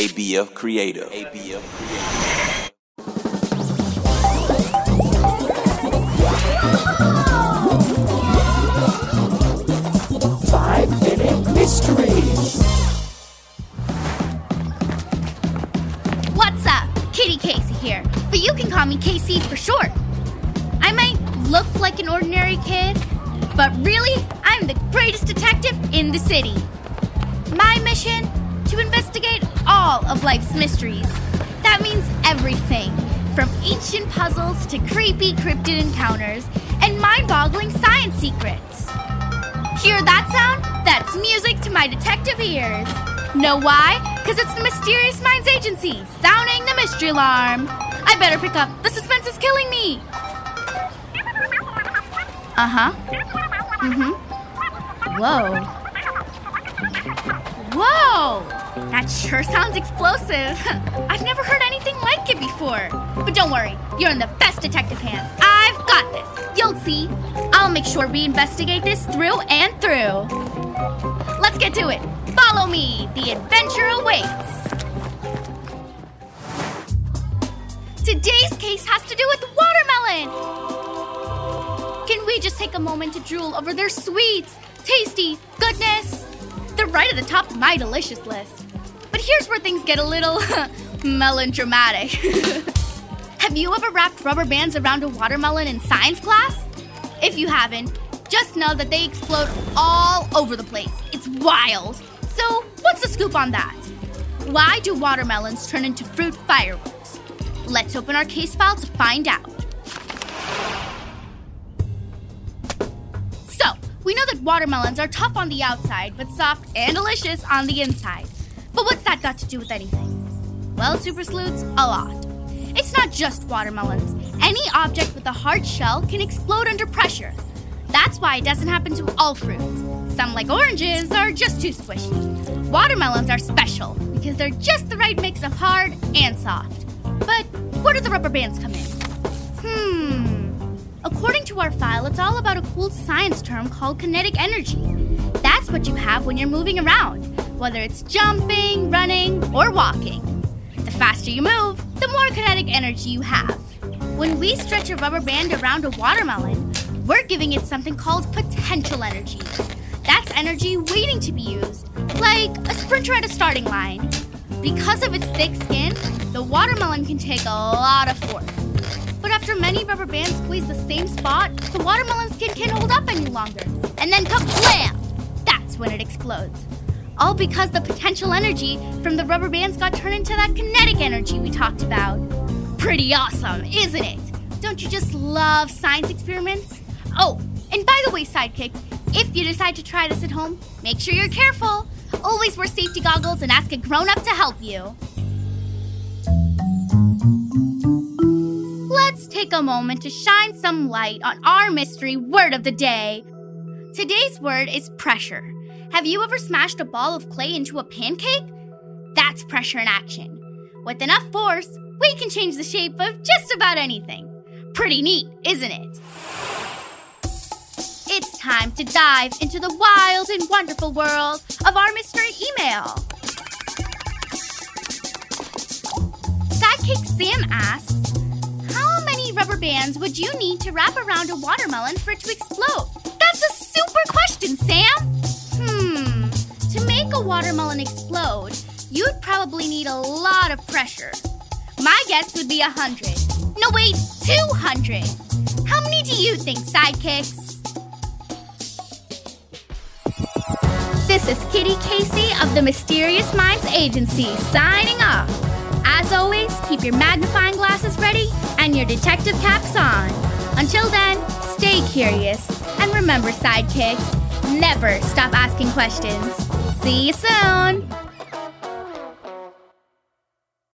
ABF Creative. ABF Creative. Five Minute Mysteries. What's up? Kiddy Casey here, but you can call me Casey for short. I might look like an ordinary kid, but really, I'm the greatest detective in the city. My mission? To investigate all of life's mysteries. That means everything from ancient puzzles to creepy cryptid encounters and mind boggling science secrets. Hear that sound? That's music to my detective ears. Know why? Because it's the Mysterious Minds Agency sounding the mystery alarm. I better pick up. The suspense is killing me. Uh huh. Mm hmm. Whoa. Whoa! That sure sounds explosive. I've never heard anything like it before. But don't worry, you're in the best detective hands. I've got this. You'll see. I'll make sure we investigate this through and through. Let's get to it. Follow me. The adventure awaits. Today's case has to do with watermelon. Can we just take a moment to drool over their sweet, tasty goodness? They're right at the top of my delicious list. But here's where things get a little melodramatic. Have you ever wrapped rubber bands around a watermelon in science class? If you haven't, just know that they explode all over the place. It's wild. So, what's the scoop on that? Why do watermelons turn into fruit fireworks? Let's open our case file to find out. We know that watermelons are tough on the outside, but soft and delicious on the inside. But what's that got to do with anything? Well, Super Sleuths, a lot. It's not just watermelons. Any object with a hard shell can explode under pressure. That's why it doesn't happen to all fruits. Some, like oranges, are just too squishy. Watermelons are special because they're just the right mix of hard and soft. But where do the rubber bands come in? According to our file, it's all about a cool science term called kinetic energy. That's what you have when you're moving around, whether it's jumping, running, or walking. The faster you move, the more kinetic energy you have. When we stretch a rubber band around a watermelon, we're giving it something called potential energy. That's energy waiting to be used, like a sprinter at a starting line. Because of its thick skin, the watermelon can take a lot of force. Squeeze the same spot, the watermelon skin can't hold up any longer. And then kablam! That's when it explodes. All because the potential energy from the rubber bands got turned into that kinetic energy we talked about. Pretty awesome, isn't it? Don't you just love science experiments? Oh, and by the way, sidekicks, if you decide to try this at home, make sure you're careful. Always wear safety goggles and ask a grown up to help you. Take a moment to shine some light on our mystery word of the day. Today's word is pressure. Have you ever smashed a ball of clay into a pancake? That's pressure in action. With enough force, we can change the shape of just about anything. Pretty neat, isn't it? It's time to dive into the wild and wonderful world of our mystery email. Sidekick Sam asks, rubber bands would you need to wrap around a watermelon for it to explode? That's a super question, Sam! Hmm, to make a watermelon explode, you'd probably need a lot of pressure. My guess would be a hundred. No, wait, 200. How many do you think, sidekicks? This is Kiddy Casey of the Mysterious Minds Agency signing off. As always, keep your magnifying glasses ready and your detective caps on. Until then, stay curious and remember, sidekicks, never stop asking questions. See you soon!